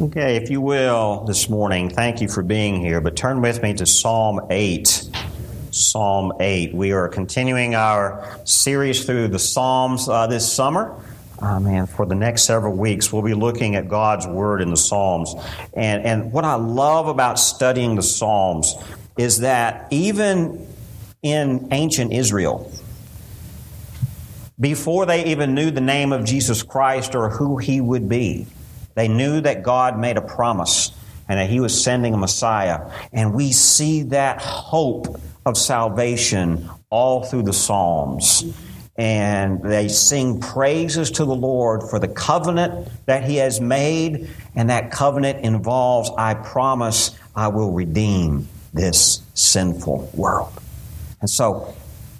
Okay, if you will, this morning, thank you for being here, but turn with me to Psalm 8. Psalm 8. We are continuing our series through the Psalms uh, this summer. Um, and for the next several weeks, we'll be looking at God's Word in the Psalms. And, and what I love about studying the Psalms is that even in ancient Israel, before they even knew the name of Jesus Christ or who he would be, they knew that God made a promise and that He was sending a Messiah. And we see that hope of salvation all through the Psalms. And they sing praises to the Lord for the covenant that He has made. And that covenant involves, I promise I will redeem this sinful world. And so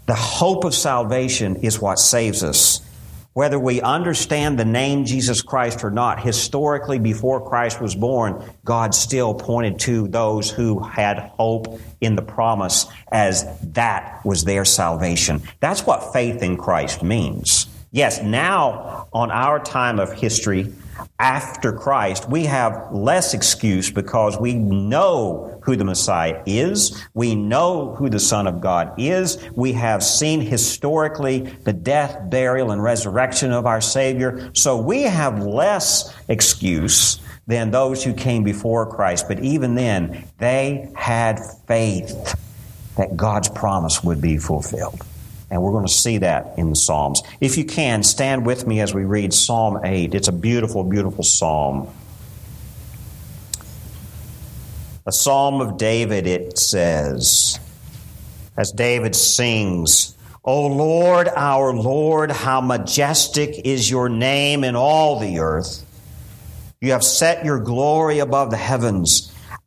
the hope of salvation is what saves us. Whether we understand the name Jesus Christ or not, historically, before Christ was born, God still pointed to those who had hope in the promise as that was their salvation. That's what faith in Christ means. Yes, now on our time of history, after Christ, we have less excuse because we know who the Messiah is. We know who the Son of God is. We have seen historically the death, burial, and resurrection of our Savior. So we have less excuse than those who came before Christ. But even then, they had faith that God's promise would be fulfilled. And we're going to see that in the Psalms. If you can, stand with me as we read Psalm 8. It's a beautiful, beautiful psalm. A psalm of David, it says, as David sings, O Lord, our Lord, how majestic is your name in all the earth. You have set your glory above the heavens.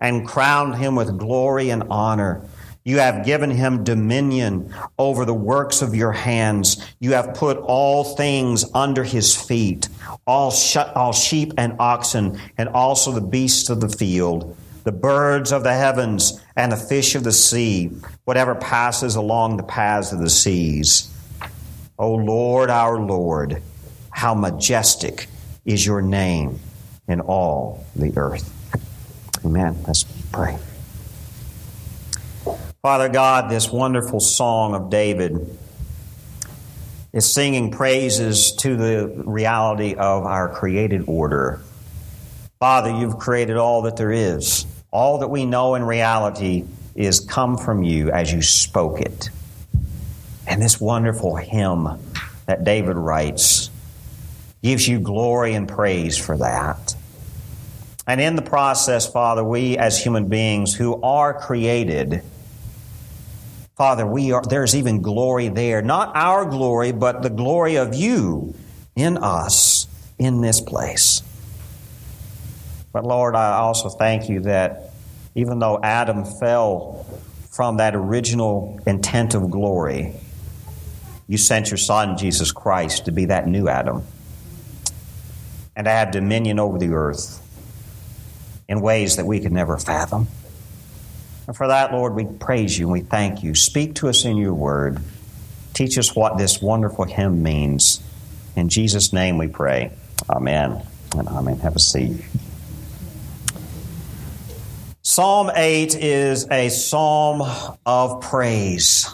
and crowned him with glory and honor. You have given him dominion over the works of your hands. You have put all things under his feet, all, sh- all sheep and oxen, and also the beasts of the field, the birds of the heavens, and the fish of the sea, whatever passes along the paths of the seas. O Lord, our Lord, how majestic is your name in all the earth. Amen. Let's pray. Father God, this wonderful song of David is singing praises to the reality of our created order. Father, you've created all that there is. All that we know in reality is come from you as you spoke it. And this wonderful hymn that David writes gives you glory and praise for that. And in the process, Father, we as human beings who are created, Father, we are, there's even glory there. Not our glory, but the glory of you in us in this place. But Lord, I also thank you that even though Adam fell from that original intent of glory, you sent your Son, Jesus Christ, to be that new Adam and to have dominion over the earth in ways that we could never fathom. And for that, Lord, we praise you and we thank you. Speak to us in your word. Teach us what this wonderful hymn means. In Jesus' name we pray. Amen and amen. Have a seat. Psalm 8 is a psalm of praise.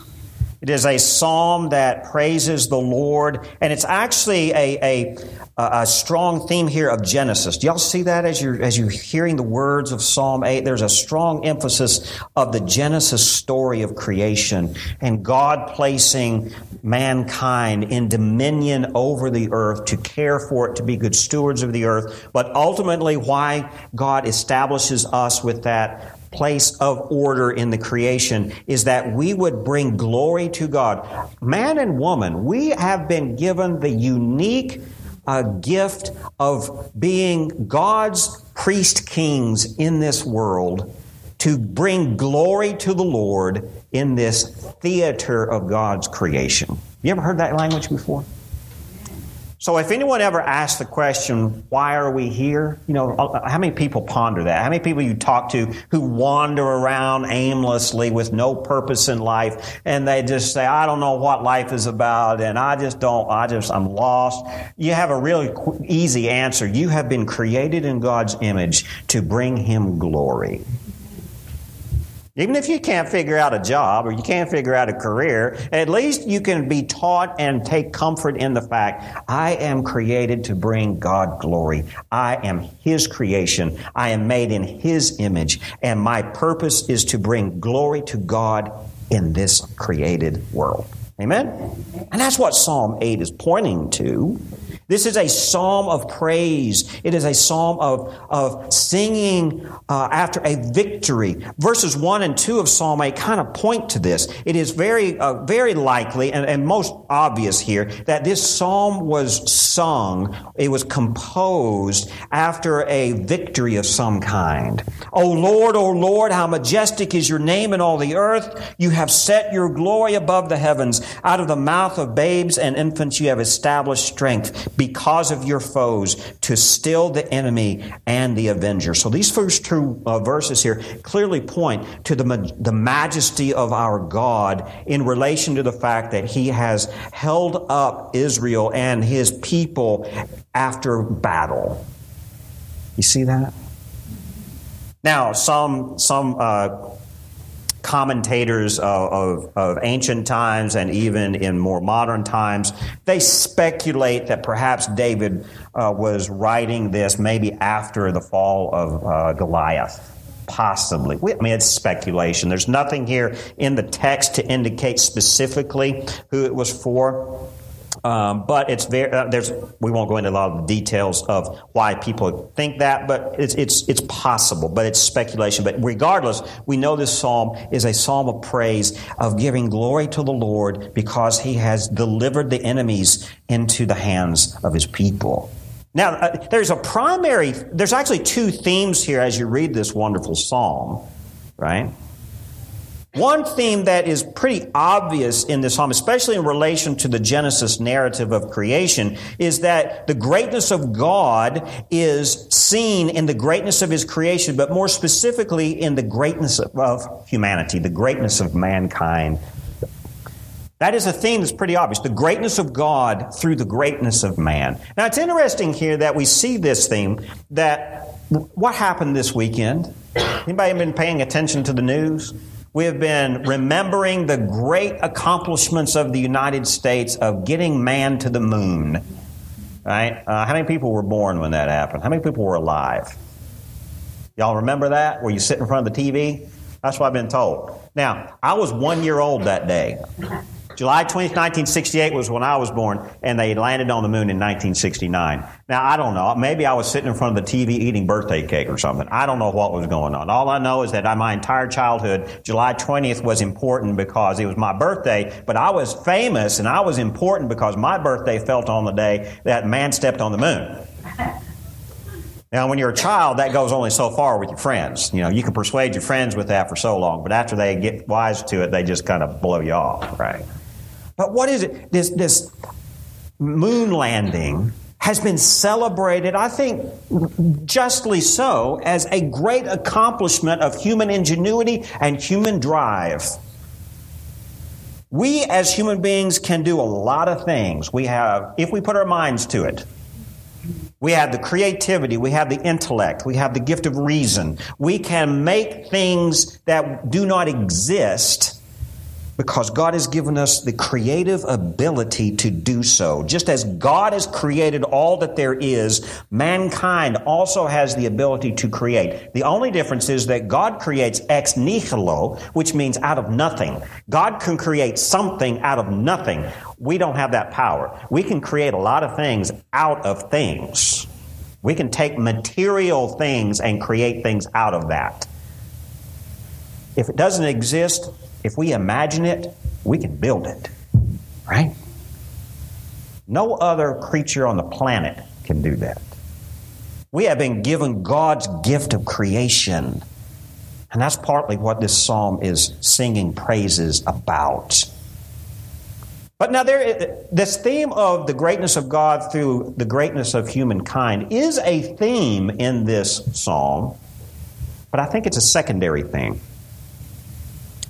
It is a psalm that praises the Lord, and it's actually a, a, a strong theme here of Genesis. Do y'all see that as you're, as you're hearing the words of Psalm 8? There's a strong emphasis of the Genesis story of creation and God placing mankind in dominion over the earth to care for it, to be good stewards of the earth, but ultimately why God establishes us with that place of order in the creation is that we would bring glory to God. Man and woman, we have been given the unique uh, gift of being God's priest kings in this world to bring glory to the Lord in this theater of God's creation. You ever heard that language before? So if anyone ever asks the question, why are we here? You know, uh, how many people ponder that? How many people you talk to who wander around aimlessly with no purpose in life and they just say, I don't know what life is about and I just don't, I just, I'm lost. You have a really easy answer. You have been created in God's image to bring Him glory. Even if you can't figure out a job or you can't figure out a career, at least you can be taught and take comfort in the fact, I am created to bring God glory. I am His creation. I am made in His image. And my purpose is to bring glory to God in this created world. Amen? And that's what Psalm 8 is pointing to. This is a psalm of praise. It is a psalm of, of singing uh, after a victory. Verses 1 and 2 of Psalm 8 kind of point to this. It is very, uh, very likely and, and most obvious here that this psalm was sung, it was composed after a victory of some kind. O Lord, O Lord, how majestic is your name in all the earth. You have set your glory above the heavens. Out of the mouth of babes and infants you have established strength because of your foes to still the enemy and the avenger. So these first two uh, verses here clearly point to the, ma- the majesty of our God in relation to the fact that he has held up Israel and his people after battle. You see that? Now, some, some, uh, commentators of, of, of, ancient times and even in more modern times, they speculate that perhaps David uh, was writing this maybe after the fall of uh, Goliath. Possibly. I mean, it's speculation. There's nothing here in the text to indicate specifically who it was for. Um, but it's very uh, there's we won't go into a lot of the details of why people think that, but it's it's it's possible, but it's speculation. But regardless, we know this psalm is a psalm of praise of giving glory to the Lord because He has delivered the enemies into the hands of His people. Now, uh, there's a primary, there's actually two themes here as you read this wonderful psalm, right? One theme that is pretty obvious in this psalm, especially in relation to the Genesis narrative of creation, is that the greatness of God is seen in the greatness of His creation, but more specifically in the greatness of humanity, the greatness of mankind. That is a theme that's pretty obvious. The greatness of God through the greatness of man. Now, it's interesting here that we see this theme that what happened this weekend? Anybody been paying attention to the news? We have been remembering the great accomplishments of the United States of getting man to the moon. Right? Uh, how many people were born when that happened? How many people were alive? Y'all remember that? Where you sit in front of the TV? That's what I've been told. Now, I was one year old that day. July 20th, 1968 was when I was born, and they landed on the moon in 1969. Now, I don't know. Maybe I was sitting in front of the TV eating birthday cake or something. I don't know what was going on. All I know is that my entire childhood, July 20th was important because it was my birthday, but I was famous and I was important because my birthday fell on the day that man stepped on the moon. Now, when you're a child, that goes only so far with your friends. You know, you can persuade your friends with that for so long, but after they get wise to it, they just kind of blow you off, right? But what is it? This, this moon landing has been celebrated, I think justly so, as a great accomplishment of human ingenuity and human drive. We as human beings can do a lot of things. We have, if we put our minds to it, we have the creativity, we have the intellect, we have the gift of reason. We can make things that do not exist because God has given us the creative ability to do so. Just as God has created all that there is, mankind also has the ability to create. The only difference is that God creates ex nihilo, which means out of nothing. God can create something out of nothing. We don't have that power. We can create a lot of things out of things. We can take material things and create things out of that. If it doesn't exist, if we imagine it, we can build it. Right? No other creature on the planet can do that. We have been given God's gift of creation. And that's partly what this psalm is singing praises about. But now, there, this theme of the greatness of God through the greatness of humankind is a theme in this psalm, but I think it's a secondary theme.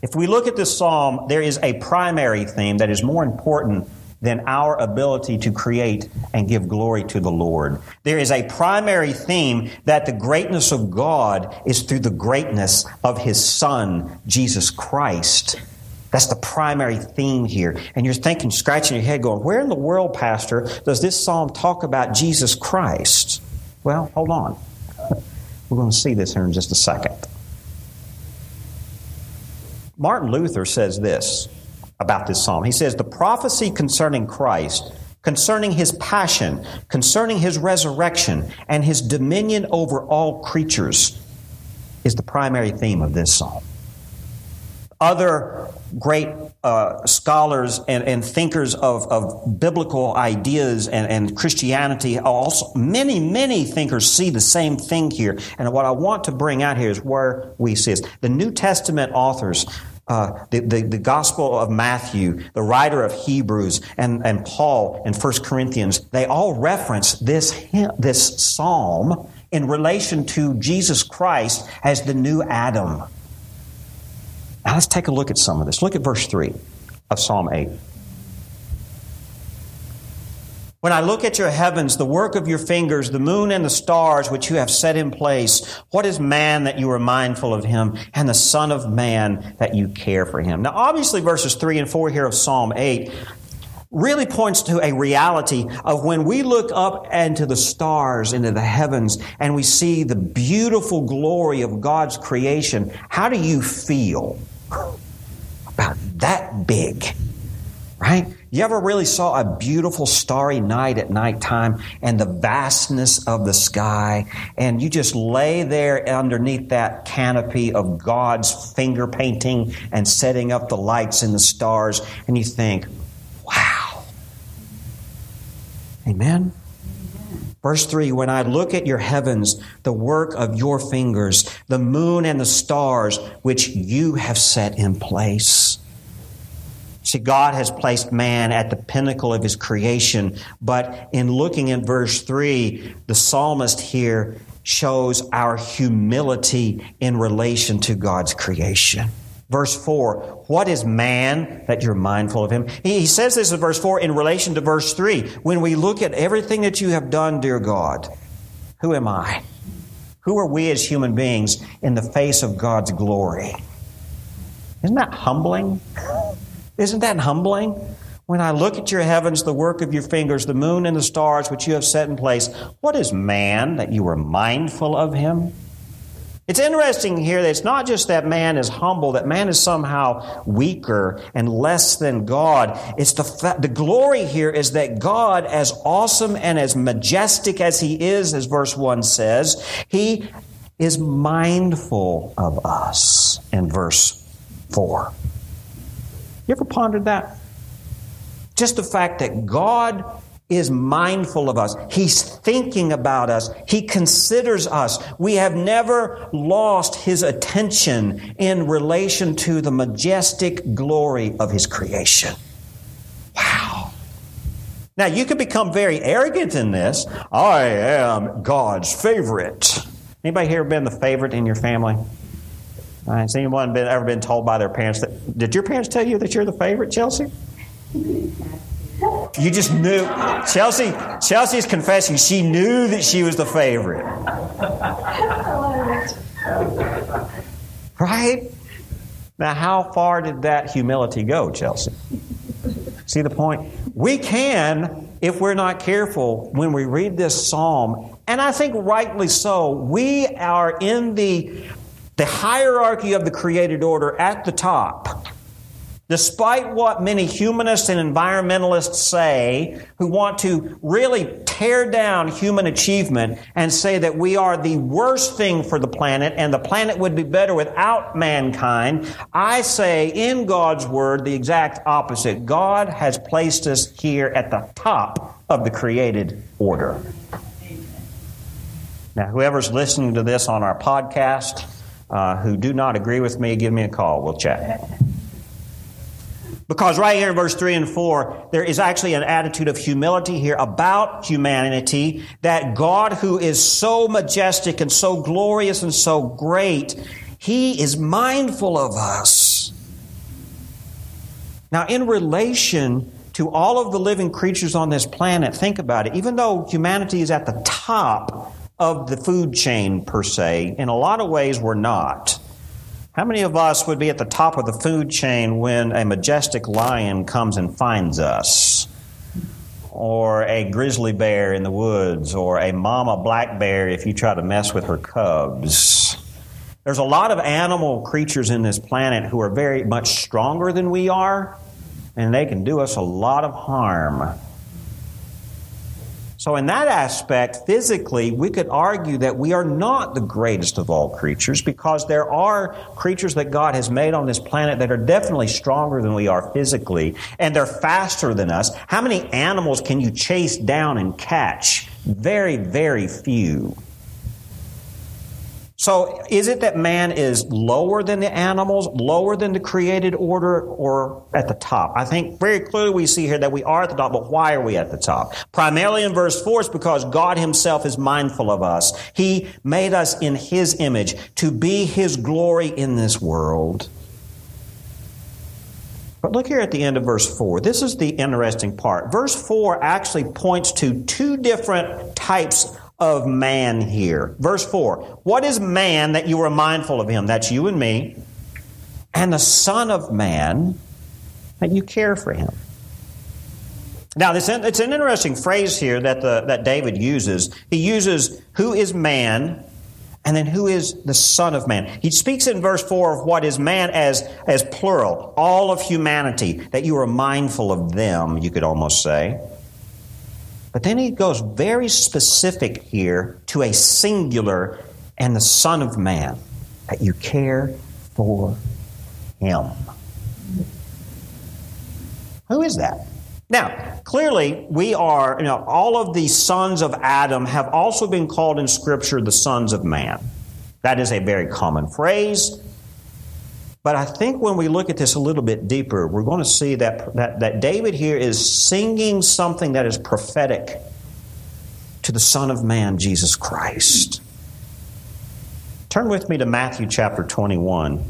If we look at this psalm, there is a primary theme that is more important than our ability to create and give glory to the Lord. There is a primary theme that the greatness of God is through the greatness of His Son, Jesus Christ. That's the primary theme here. And you're thinking, scratching your head, going, Where in the world, Pastor, does this psalm talk about Jesus Christ? Well, hold on. We're going to see this here in just a second. Martin Luther says this about this psalm. He says, The prophecy concerning Christ, concerning his passion, concerning his resurrection, and his dominion over all creatures is the primary theme of this psalm. Other great uh, scholars and, and thinkers of, of, biblical ideas and, and Christianity, also many, many thinkers see the same thing here. And what I want to bring out here is where we see this. The New Testament authors uh, the, the, the, Gospel of Matthew, the writer of Hebrews, and, and Paul in 1 Corinthians, they all reference this, this psalm in relation to Jesus Christ as the new Adam. Now let's take a look at some of this. Look at verse 3 of Psalm 8. When I look at your heavens, the work of your fingers, the moon and the stars which you have set in place, what is man that you are mindful of him, and the Son of Man that you care for him? Now, obviously, verses 3 and 4 here of Psalm 8 really points to a reality of when we look up into the stars, into the heavens, and we see the beautiful glory of God's creation, how do you feel about that big? Right? You ever really saw a beautiful starry night at nighttime and the vastness of the sky, and you just lay there underneath that canopy of God's finger painting and setting up the lights and the stars, and you think, wow. Amen? Verse 3 When I look at your heavens, the work of your fingers, the moon and the stars which you have set in place. See, God has placed man at the pinnacle of his creation, but in looking at verse 3, the psalmist here shows our humility in relation to God's creation. Verse 4, what is man that you're mindful of him? He says this in verse 4 in relation to verse 3. When we look at everything that you have done, dear God, who am I? Who are we as human beings in the face of God's glory? Isn't that humbling? Isn't that humbling? When I look at your heavens, the work of your fingers, the moon and the stars which you have set in place, what is man that you are mindful of him? It's interesting here that it's not just that man is humble, that man is somehow weaker and less than God. It's the, fa- the glory here is that God, as awesome and as majestic as he is, as verse 1 says, he is mindful of us in verse 4. You ever pondered that? Just the fact that God is mindful of us. He's thinking about us. He considers us. We have never lost His attention in relation to the majestic glory of His creation. Wow. Now, you could become very arrogant in this. I am God's favorite. Anybody here been the favorite in your family? Has anyone been, ever been told by their parents that? Did your parents tell you that you're the favorite, Chelsea? You just knew. Chelsea, Chelsea is confessing she knew that she was the favorite. Right? Now, how far did that humility go, Chelsea? See the point? We can, if we're not careful, when we read this psalm, and I think rightly so, we are in the the hierarchy of the created order at the top. Despite what many humanists and environmentalists say, who want to really tear down human achievement and say that we are the worst thing for the planet and the planet would be better without mankind, I say in God's Word the exact opposite. God has placed us here at the top of the created order. Now, whoever's listening to this on our podcast uh, who do not agree with me, give me a call. We'll chat. Because right here in verse 3 and 4, there is actually an attitude of humility here about humanity that God, who is so majestic and so glorious and so great, He is mindful of us. Now, in relation to all of the living creatures on this planet, think about it. Even though humanity is at the top of the food chain, per se, in a lot of ways we're not. How many of us would be at the top of the food chain when a majestic lion comes and finds us? Or a grizzly bear in the woods, or a mama black bear if you try to mess with her cubs. There's a lot of animal creatures in this planet who are very much stronger than we are, and they can do us a lot of harm. So, in that aspect, physically, we could argue that we are not the greatest of all creatures because there are creatures that God has made on this planet that are definitely stronger than we are physically, and they're faster than us. How many animals can you chase down and catch? Very, very few. So, is it that man is lower than the animals, lower than the created order, or at the top? I think very clearly we see here that we are at the top, but why are we at the top? Primarily in verse 4 is because God Himself is mindful of us. He made us in His image to be His glory in this world. But look here at the end of verse 4. This is the interesting part. Verse 4 actually points to two different types of man here. Verse 4 What is man that you are mindful of him? That's you and me. And the Son of Man that you care for him. Now, it's an interesting phrase here that, the, that David uses. He uses who is man and then who is the Son of Man. He speaks in verse 4 of what is man as, as plural, all of humanity, that you are mindful of them, you could almost say. But then he goes very specific here to a singular and the Son of Man, that you care for him. Who is that? Now, clearly, we are, you know, all of the sons of Adam have also been called in Scripture the sons of man. That is a very common phrase. But I think when we look at this a little bit deeper, we're going to see that, that, that David here is singing something that is prophetic to the Son of Man, Jesus Christ. Turn with me to Matthew chapter 21.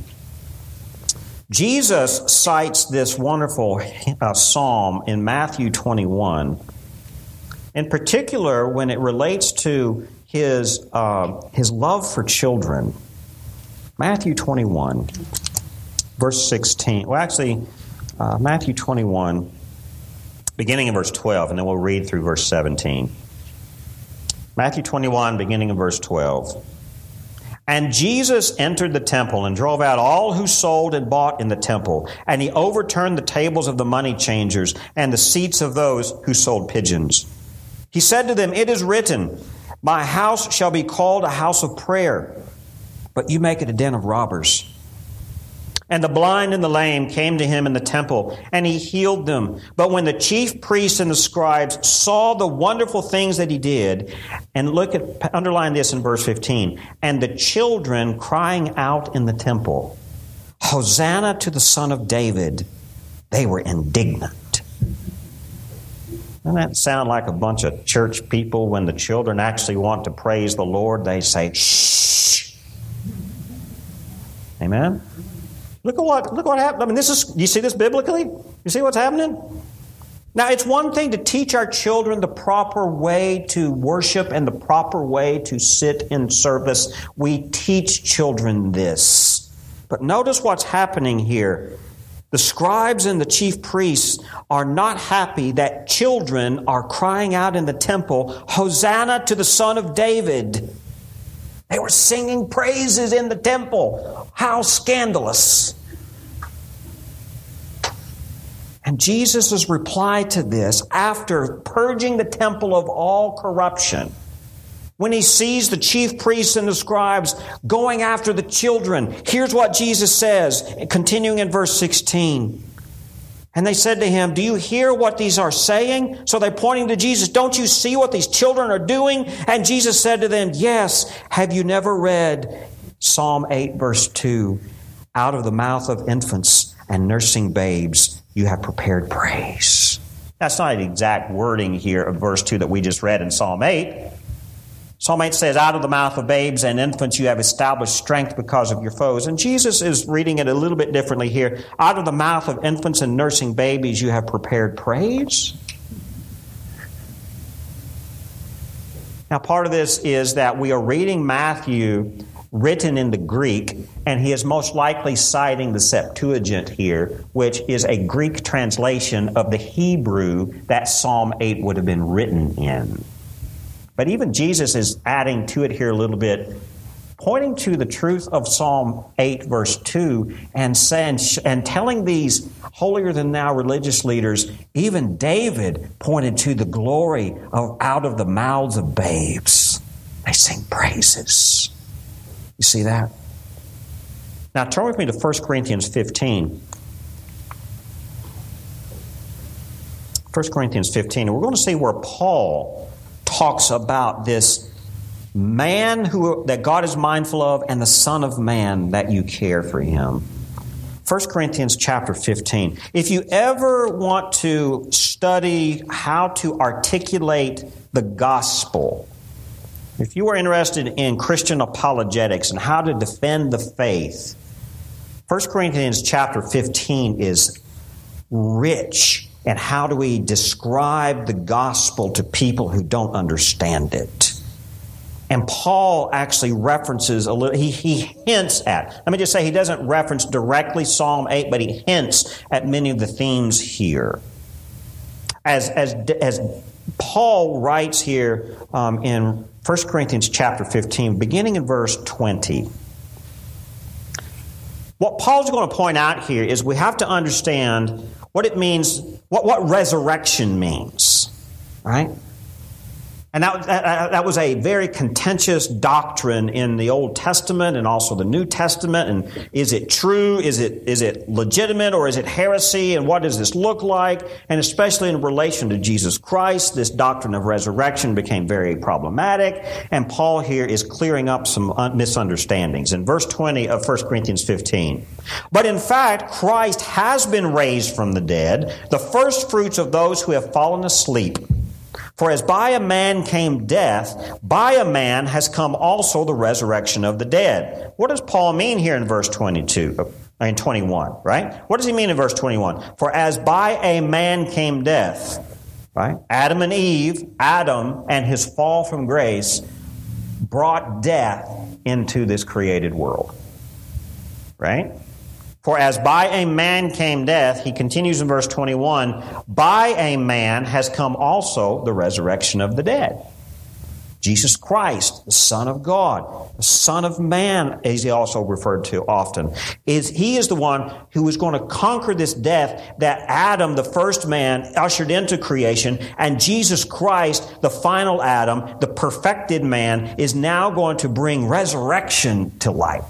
Jesus cites this wonderful uh, psalm in Matthew 21, in particular when it relates to his, uh, his love for children. Matthew 21 verse 16. Well, actually, uh, Matthew 21, beginning in verse 12, and then we'll read through verse 17. Matthew 21, beginning in verse 12. And Jesus entered the temple and drove out all who sold and bought in the temple. And he overturned the tables of the money changers and the seats of those who sold pigeons. He said to them, It is written, My house shall be called a house of prayer, but you make it a den of robbers. And the blind and the lame came to him in the temple, and he healed them. But when the chief priests and the scribes saw the wonderful things that he did, and look at, underline this in verse 15, and the children crying out in the temple, Hosanna to the Son of David, they were indignant. Doesn't that sound like a bunch of church people when the children actually want to praise the Lord? They say, shh. Amen? Look at what look what happened. I mean, this is you see this biblically? You see what's happening? Now, it's one thing to teach our children the proper way to worship and the proper way to sit in service. We teach children this. But notice what's happening here. The scribes and the chief priests are not happy that children are crying out in the temple, Hosanna to the Son of David. They were singing praises in the temple. How scandalous. And Jesus' reply to this, after purging the temple of all corruption, when he sees the chief priests and the scribes going after the children, here's what Jesus says, continuing in verse 16. And they said to him, Do you hear what these are saying? So they're pointing to Jesus. Don't you see what these children are doing? And Jesus said to them, Yes. Have you never read Psalm 8, verse 2? Out of the mouth of infants and nursing babes, you have prepared praise. That's not an exact wording here of verse 2 that we just read in Psalm 8. Psalm 8 says, Out of the mouth of babes and infants you have established strength because of your foes. And Jesus is reading it a little bit differently here. Out of the mouth of infants and nursing babies you have prepared praise. Now, part of this is that we are reading Matthew written in the Greek, and he is most likely citing the Septuagint here, which is a Greek translation of the Hebrew that Psalm 8 would have been written in. But even Jesus is adding to it here a little bit, pointing to the truth of Psalm 8, verse 2, and, saying, and telling these holier than thou religious leaders, even David pointed to the glory of out of the mouths of babes. They sing praises. You see that? Now turn with me to 1 Corinthians 15. 1 Corinthians 15, and we're going to see where Paul talks about this man who that God is mindful of and the son of man that you care for him. 1 Corinthians chapter 15. If you ever want to study how to articulate the gospel, if you are interested in Christian apologetics and how to defend the faith, 1 Corinthians chapter 15 is rich and how do we describe the gospel to people who don't understand it? And Paul actually references a little, he, he hints at, let me just say, he doesn't reference directly Psalm 8, but he hints at many of the themes here. As, as, as Paul writes here um, in 1 Corinthians chapter 15, beginning in verse 20. What Paul's going to point out here is we have to understand what it means, what, what resurrection means, right? And that, that, that, was a very contentious doctrine in the Old Testament and also the New Testament. And is it true? Is it, is it legitimate or is it heresy? And what does this look like? And especially in relation to Jesus Christ, this doctrine of resurrection became very problematic. And Paul here is clearing up some misunderstandings. In verse 20 of 1 Corinthians 15. But in fact, Christ has been raised from the dead, the first fruits of those who have fallen asleep. For as by a man came death, by a man has come also the resurrection of the dead. What does Paul mean here in verse 22? I mean 21, right? What does he mean in verse 21? For as by a man came death, right? Adam and Eve, Adam and his fall from grace brought death into this created world. Right? For as by a man came death, he continues in verse 21, by a man has come also the resurrection of the dead. Jesus Christ, the Son of God, the Son of Man, as he also referred to often, is he is the one who is going to conquer this death that Adam, the first man, ushered into creation, and Jesus Christ, the final Adam, the perfected man, is now going to bring resurrection to light.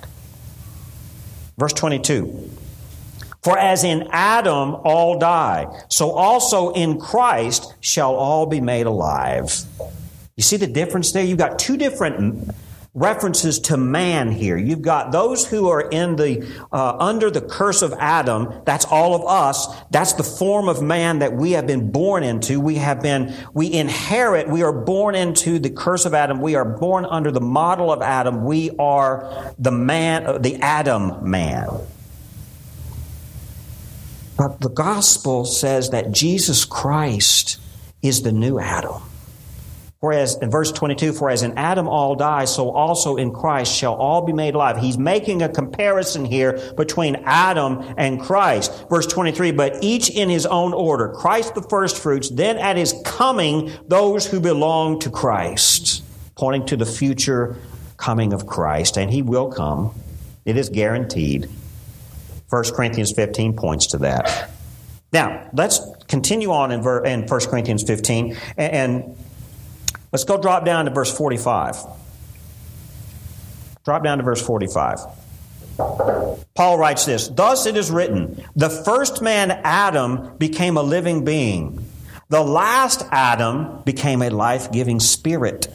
Verse 22. For as in Adam all die, so also in Christ shall all be made alive. You see the difference there? You've got two different references to man here. You've got those who are in the uh, under the curse of Adam. That's all of us. That's the form of man that we have been born into. We have been we inherit. We are born into the curse of Adam. We are born under the model of Adam. We are the man, uh, the Adam man. But the gospel says that Jesus Christ is the new Adam. In verse 22, for as in Adam all die, so also in Christ shall all be made alive. He's making a comparison here between Adam and Christ. Verse 23, but each in his own order. Christ the firstfruits, then at his coming, those who belong to Christ. Pointing to the future coming of Christ, and he will come. It is guaranteed. 1 Corinthians 15 points to that. Now, let's continue on in, 1 Corinthians 15 and Let's go drop down to verse 45. Drop down to verse 45. Paul writes this Thus it is written, the first man, Adam, became a living being. The last Adam became a life giving spirit.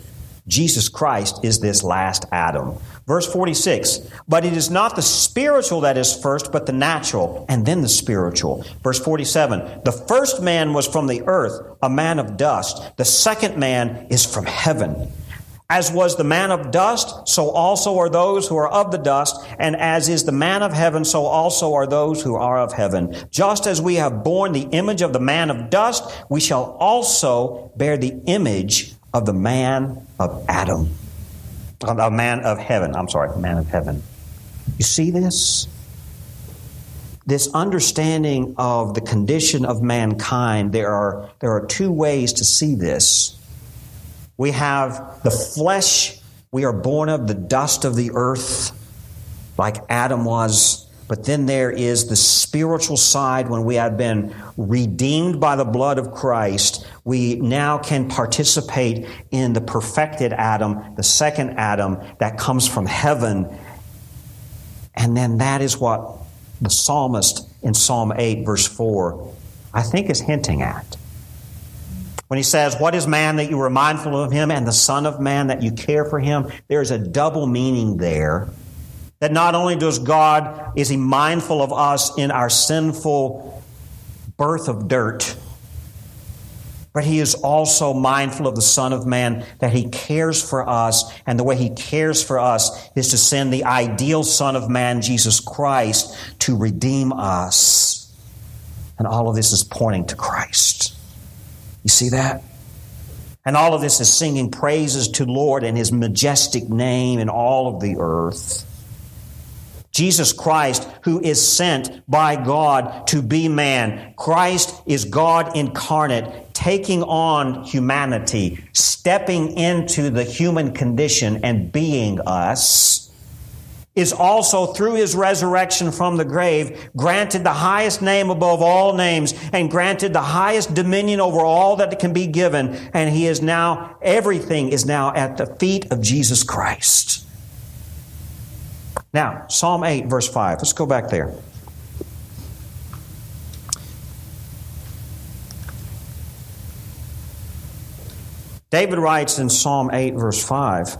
Jesus Christ is this last Adam. Verse 46, but it is not the spiritual that is first, but the natural, and then the spiritual. Verse 47, the first man was from the earth, a man of dust. The second man is from heaven. As was the man of dust, so also are those who are of the dust, and as is the man of heaven, so also are those who are of heaven. Just as we have borne the image of the man of dust, we shall also bear the image of the man of Adam of a man of heaven. I'm sorry, man of heaven. You see this? This understanding of the condition of mankind, there are, there are two ways to see this. We have the flesh, we are born of the dust of the earth, like Adam was. But then there is the spiritual side when we have been redeemed by the blood of Christ. We now can participate in the perfected Adam, the second Adam that comes from heaven. And then that is what the psalmist in Psalm 8, verse 4, I think is hinting at. When he says, What is man that you are mindful of him, and the Son of Man that you care for him? There's a double meaning there. That not only does God, is He mindful of us in our sinful birth of dirt, but He is also mindful of the Son of Man, that He cares for us, and the way He cares for us is to send the ideal Son of Man, Jesus Christ, to redeem us. And all of this is pointing to Christ. You see that? And all of this is singing praises to Lord and His majestic name in all of the earth. Jesus Christ, who is sent by God to be man. Christ is God incarnate, taking on humanity, stepping into the human condition and being us, is also through his resurrection from the grave granted the highest name above all names and granted the highest dominion over all that can be given. And he is now, everything is now at the feet of Jesus Christ. Now, Psalm 8, verse 5. Let's go back there. David writes in Psalm 8, verse 5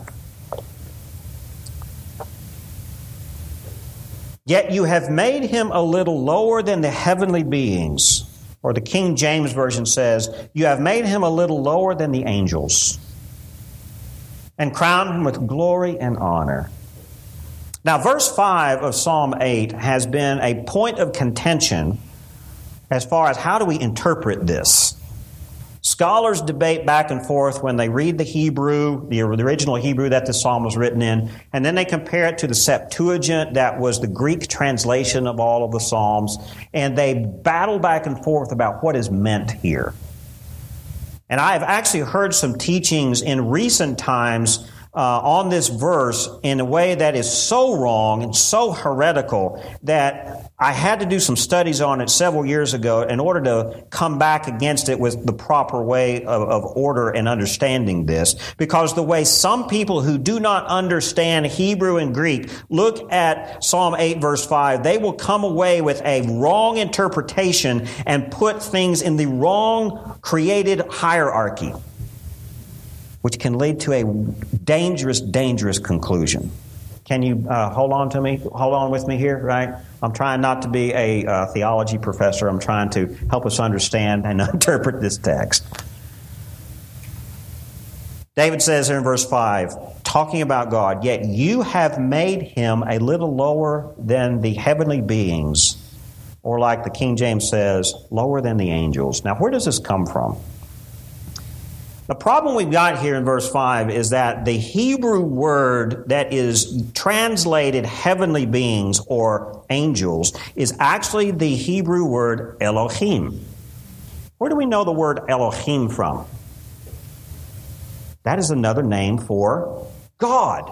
Yet you have made him a little lower than the heavenly beings. Or the King James Version says, You have made him a little lower than the angels, and crowned him with glory and honor. Now, verse 5 of Psalm 8 has been a point of contention as far as how do we interpret this. Scholars debate back and forth when they read the Hebrew, the original Hebrew that the psalm was written in, and then they compare it to the Septuagint, that was the Greek translation of all of the psalms, and they battle back and forth about what is meant here. And I have actually heard some teachings in recent times uh, on this verse in a way that is so wrong and so heretical that I had to do some studies on it several years ago in order to come back against it with the proper way of, of order and understanding this. Because the way some people who do not understand Hebrew and Greek look at Psalm 8 verse 5, they will come away with a wrong interpretation and put things in the wrong created hierarchy which can lead to a dangerous, dangerous conclusion. Can you uh, hold on to me? Hold on with me here, right? I'm trying not to be a uh, theology professor. I'm trying to help us understand and interpret this text. David says here in verse 5, talking about God, yet you have made him a little lower than the heavenly beings, or like the King James says, lower than the angels. Now, where does this come from? The problem we've got here in verse 5 is that the Hebrew word that is translated heavenly beings or angels is actually the Hebrew word Elohim. Where do we know the word Elohim from? That is another name for God.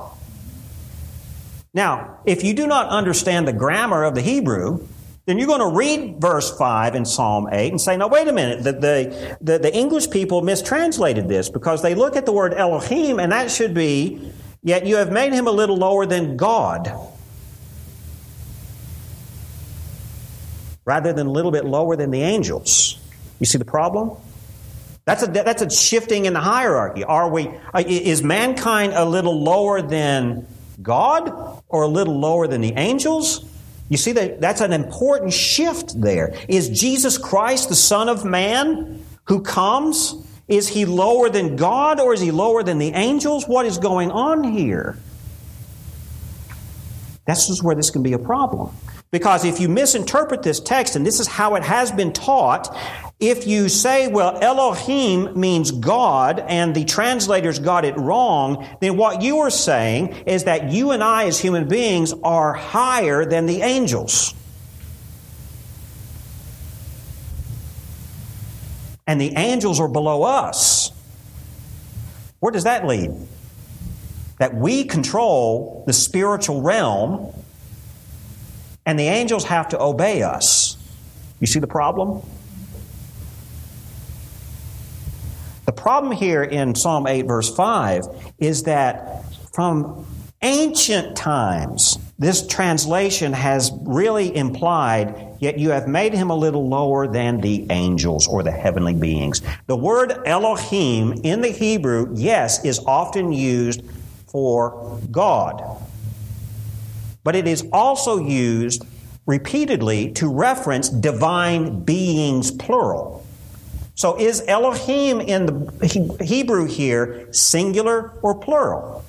Now, if you do not understand the grammar of the Hebrew, then you're going to read verse 5 in Psalm 8 and say, now wait a minute, the, the, the, the, English people mistranslated this because they look at the word Elohim and that should be, yet you have made him a little lower than God. rather than a little bit lower than the angels. You see the problem? That's a, that's a shifting in the hierarchy. Are we, uh, is mankind a little lower than God or a little lower than the angels? You see that that's an important shift there. Is Jesus Christ the Son of Man who comes? Is he lower than God or is he lower than the angels? What is going on here? This is where this can be a problem. Because if you misinterpret this text, and this is how it has been taught, if you say, well, Elohim means God, and the translators got it wrong, then what you are saying is that you and I as human beings are higher than the angels. And the angels are below us. Where does that lead? That we control the spiritual realm and the angels have to obey us. You see the problem? The problem here in Psalm 8, verse 5, is that from ancient times, this translation has really implied, yet you have made him a little lower than the angels or the heavenly beings. The word Elohim in the Hebrew, yes, is often used for God but it is also used repeatedly to reference divine beings, plural. So is Elohim in the Hebrew here singular or plural?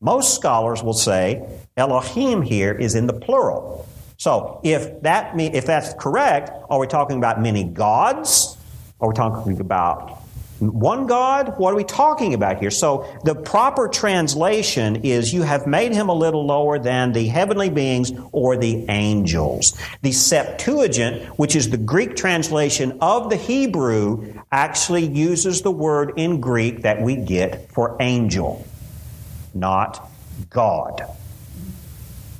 Most scholars will say Elohim here is in the plural. So if that if that's correct, are we talking about many gods? Are we talking about one God? What are we talking about here? So the proper translation is you have made him a little lower than the heavenly beings or the angels. The Septuagint, which is the Greek translation of the Hebrew, actually uses the word in Greek that we get for angel, not God.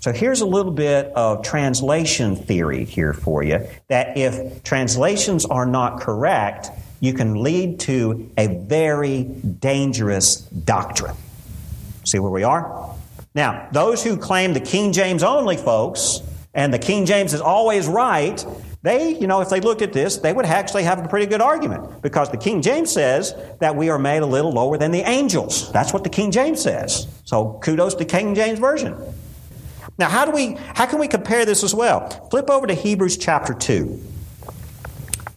So here's a little bit of translation theory here for you that if translations are not correct, you can lead to a very dangerous doctrine. See where we are? Now, those who claim the King James only folks, and the King James is always right, they, you know, if they looked at this, they would actually have a pretty good argument because the King James says that we are made a little lower than the angels. That's what the King James says. So kudos to King James Version. Now, how do we, how can we compare this as well? Flip over to Hebrews chapter 2.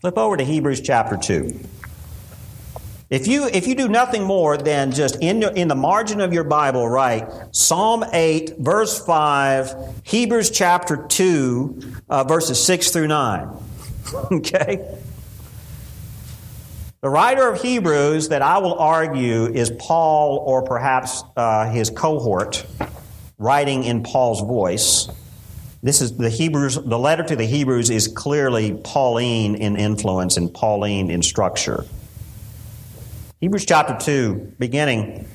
Flip over to Hebrews chapter 2. If you, if you do nothing more than just in, in the margin of your Bible write Psalm 8, verse 5, Hebrews chapter 2, uh, verses 6 through 9. okay? The writer of Hebrews that I will argue is Paul or perhaps uh, his cohort writing in Paul's voice. This is the Hebrews, the letter to the Hebrews is clearly Pauline in influence and Pauline in structure. Hebrews chapter 2, beginning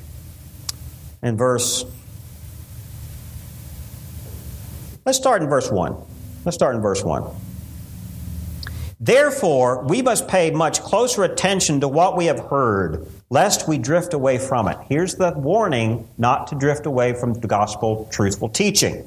in verse. Let's start in verse 1. Let's start in verse 1. Therefore, we must pay much closer attention to what we have heard, lest we drift away from it. Here's the warning not to drift away from the gospel truthful teaching.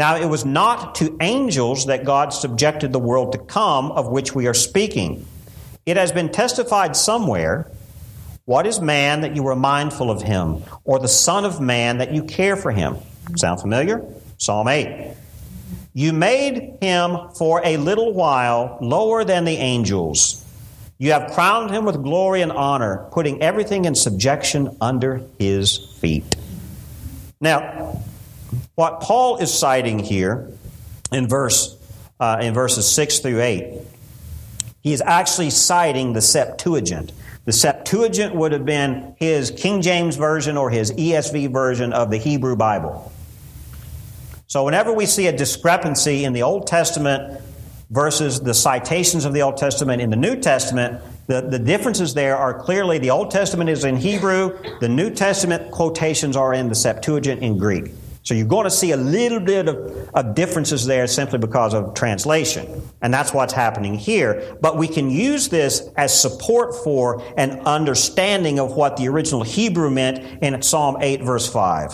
Now, it was not to angels that God subjected the world to come, of which we are speaking. It has been testified somewhere What is man that you are mindful of him, or the Son of Man that you care for him? Sound familiar? Psalm 8. You made him for a little while lower than the angels. You have crowned him with glory and honor, putting everything in subjection under his feet. Now, what Paul is citing here in verse uh, in verses six through eight, he is actually citing the Septuagint. The Septuagint would have been his King James version or his ESV version of the Hebrew Bible. So whenever we see a discrepancy in the Old Testament versus the citations of the Old Testament in the New Testament, The, the differences there are clearly the Old Testament is in Hebrew, the New Testament quotations are in the Septuagint in Greek. So you're going to see a little bit of, of, differences there simply because of translation. And that's what's happening here. But we can use this as support for an understanding of what the original Hebrew meant in Psalm 8, verse 5.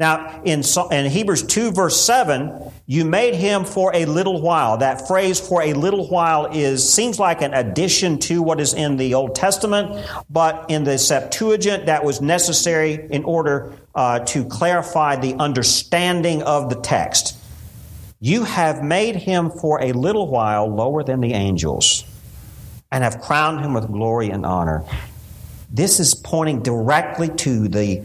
Now, in, in Hebrews 2, verse 7, you made him for a little while. That phrase for a little while is, seems like an addition to what is in the Old Testament, but in the Septuagint, that was necessary in order uh, to clarify the understanding of the text. You have made him for a little while lower than the angels and have crowned him with glory and honor. This is pointing directly to the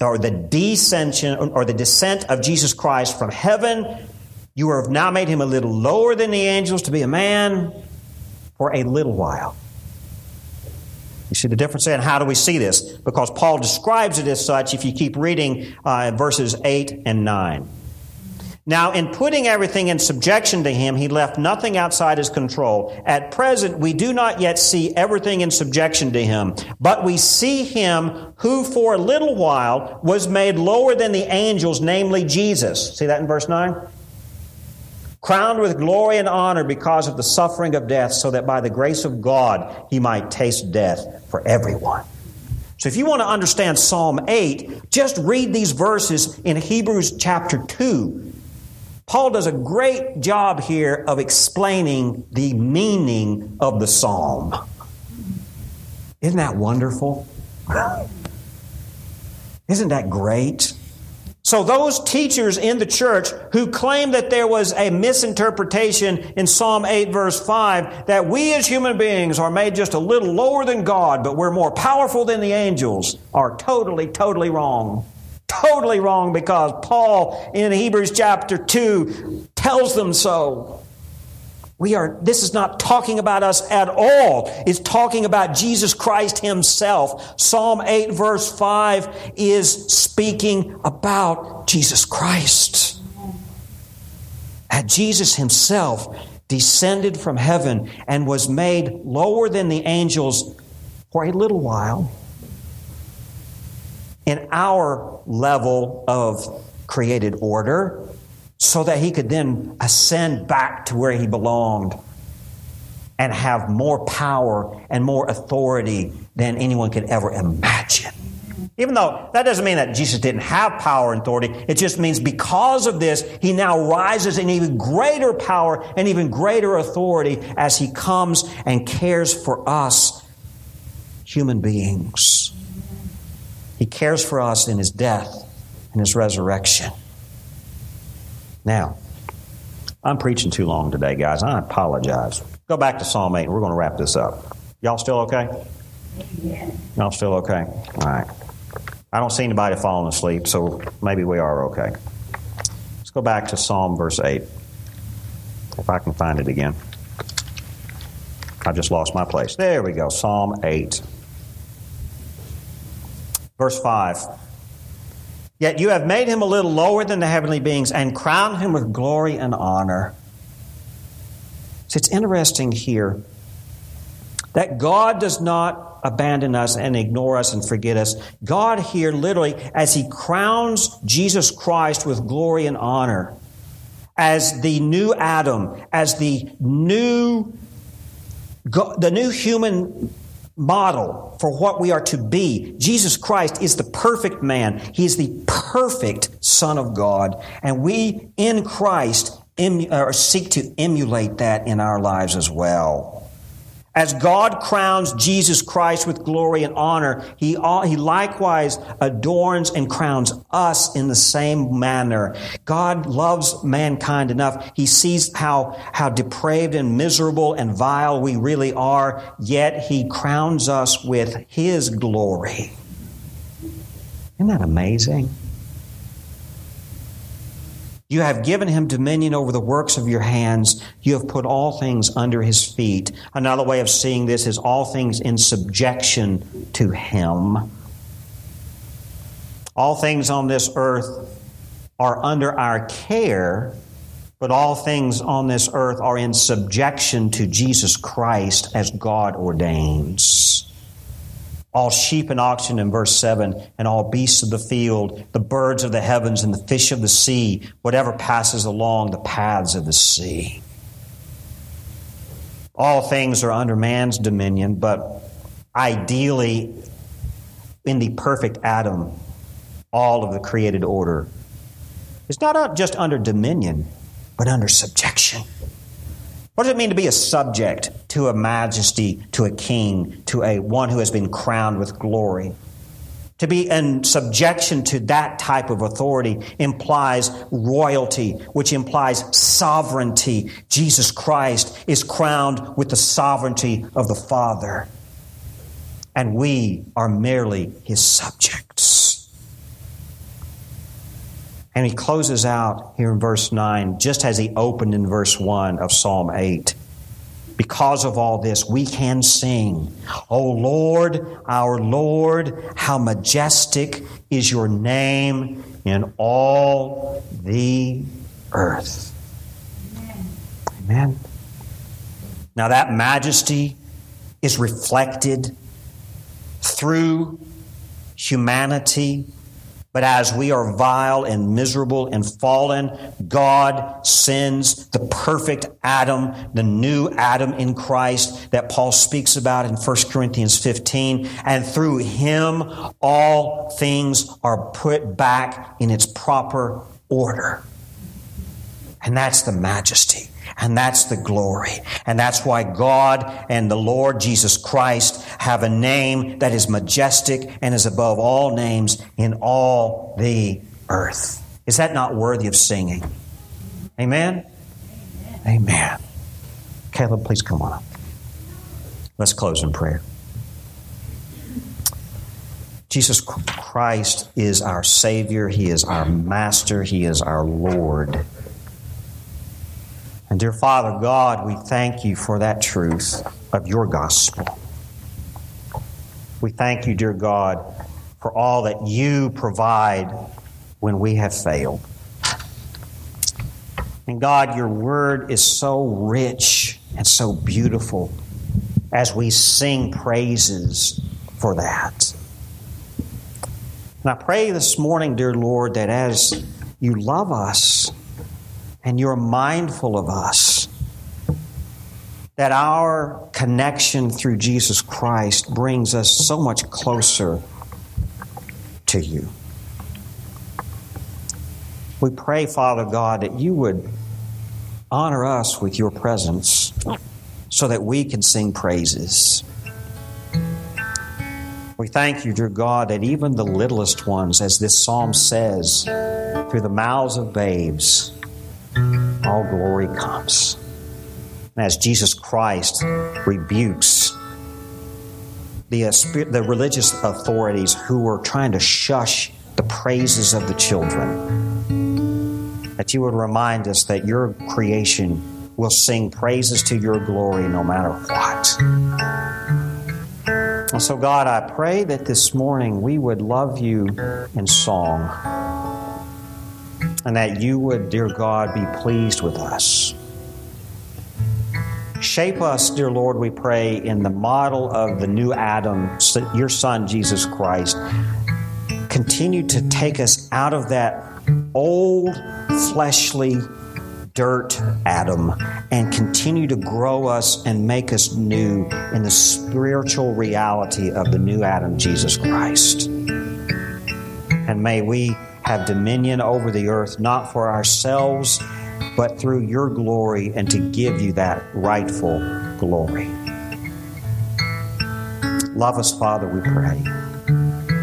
or the descension or the descent of Jesus Christ from heaven. You have now made him a little lower than the angels to be a man for a little while. You see the difference there? And how do we see this? Because Paul describes it as such if you keep reading uh, verses 8 and 9. Now, in putting everything in subjection to him, he left nothing outside his control. At present, we do not yet see everything in subjection to him, but we see him who for a little while was made lower than the angels, namely Jesus. See that in verse 9? Crowned with glory and honor because of the suffering of death, so that by the grace of God he might taste death for everyone. So if you want to understand Psalm 8, just read these verses in Hebrews chapter 2 Paul does a great job here of explaining the meaning of the psalm. Isn't that wonderful? Isn't that great? So, those teachers in the church who claim that there was a misinterpretation in Psalm 8, verse 5, that we as human beings are made just a little lower than God, but we're more powerful than the angels, are totally, totally wrong. Totally wrong because Paul in Hebrews chapter 2 tells them so. We are, this is not talking about us at all. It's talking about Jesus Christ Himself. Psalm 8 verse 5 is speaking about Jesus Christ. And Jesus Himself descended from heaven and was made lower than the angels for a little while in our level of created order so that he could then ascend back to where he belonged and have more power and more authority than anyone could ever imagine. Even though that doesn't mean that Jesus didn't have power and authority, it just means because of this, he now rises in even greater power and even greater authority as he comes and cares for us, human beings. He cares for us in his death and his resurrection. Now, I'm preaching too long today, guys. I apologize. Go back to Psalm 8. and We're going to wrap this up. Y'all still okay? Y'all still okay? All right. I don't see anybody falling asleep, so maybe we are okay. Let's go back to Psalm verse 8. If I can find it again. I just lost my place. There we go. Psalm 8. Verse 5. Yet you have made him a little lower than the heavenly beings and crowned him with glory and honor. So it's interesting here that God does not abandon us and ignore us and forget us. God here literally, as he crowns Jesus Christ with glory and honor, as the new Adam, as the new, the new human model for what we are to be. Jesus Christ is the perfect man. He is the perfect Son of God. And we in Christ emu- uh, seek to emulate that in our lives as well. As God crowns Jesus Christ with glory and honor, he, he likewise adorns and crowns us in the same manner. God loves mankind enough. He sees how, how depraved and miserable and vile we really are, yet he crowns us with his glory. Isn't that amazing? You have given him dominion over the works of your hands. You have put all things under his feet. Another way of seeing this is all things in subjection to him. All things on this earth are under our care, but all things on this earth are in subjection to Jesus Christ as God ordains. All sheep and oxen in verse 7, and all beasts of the field, the birds of the heavens, and the fish of the sea, whatever passes along the paths of the sea. All things are under man's dominion, but ideally, in the perfect Adam, all of the created order is not uh, just under dominion, but under subjection. What does it mean to be a subject to a majesty, to a king, to a one who has been crowned with glory? To be in subjection to that type of authority implies royalty, which implies sovereignty. Jesus Christ is crowned with the sovereignty of the Father, and we are merely his subjects. And he closes out here in verse 9, just as he opened in verse 1 of Psalm 8. Because of all this, we can sing, O Lord, our Lord, how majestic is your name in all the earth. Amen. Amen. Now, that majesty is reflected through humanity but as we are vile and miserable and fallen, God sends the perfect Adam, the new Adam in Christ that Paul speaks about in 1 Corinthians 15. And through him, all things are put back in its proper order. And that's the majesty. And that's the glory. And that's why God and the Lord Jesus Christ have a name that is majestic and is above all names in all the earth. Is that not worthy of singing? Amen? Amen. Amen. Caleb, please come on up. Let's close in prayer. Jesus Christ is our Savior. He is our Master. He is our Lord. And dear Father God, we thank you for that truth of your gospel. We thank you, dear God, for all that you provide when we have failed. And God, your word is so rich and so beautiful as we sing praises for that. And I pray this morning, dear Lord, that as you love us, and you're mindful of us. That our connection through Jesus Christ brings us so much closer to you. We pray, Father God, that you would honor us with your presence so that we can sing praises. We thank you, dear God, that even the littlest ones, as this psalm says, through the mouths of babes, all glory comes. And as Jesus Christ rebukes the, uh, the religious authorities who were trying to shush the praises of the children, that you would remind us that your creation will sing praises to your glory no matter what. And so, God, I pray that this morning we would love you in song and that you would, dear God, be pleased with us. Shape us, dear Lord, we pray, in the model of the new Adam, your Son, Jesus Christ. Continue to take us out of that old, fleshly, dirt Adam and continue to grow us and make us new in the spiritual reality of the new Adam, Jesus Christ. And may we have dominion over the earth, not for ourselves, but through your glory and to give you that rightful glory. Love us, Father, we pray,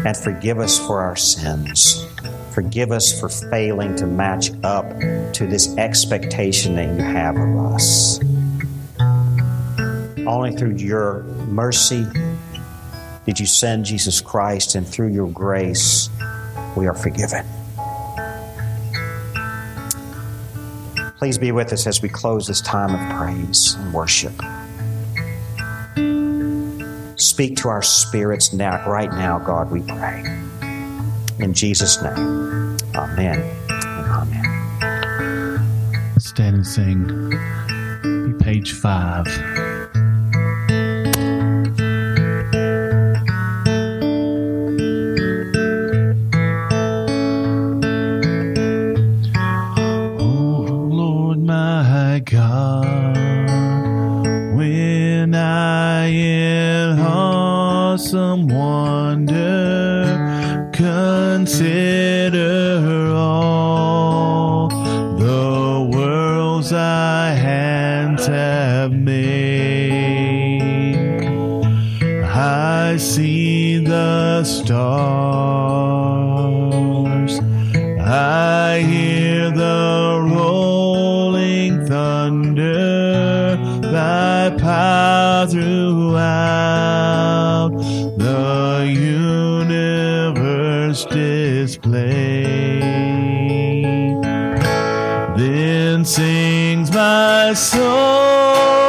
and forgive us for our sins. Forgive us for failing to match up to this expectation that you have of us. Only through your mercy did you send Jesus Christ, and through your grace, we are forgiven. Please be with us as we close this time of praise and worship. Speak to our spirits now, right now, God, we pray. In Jesus' name, amen amen. stand and sing. Page five. Sings my soul,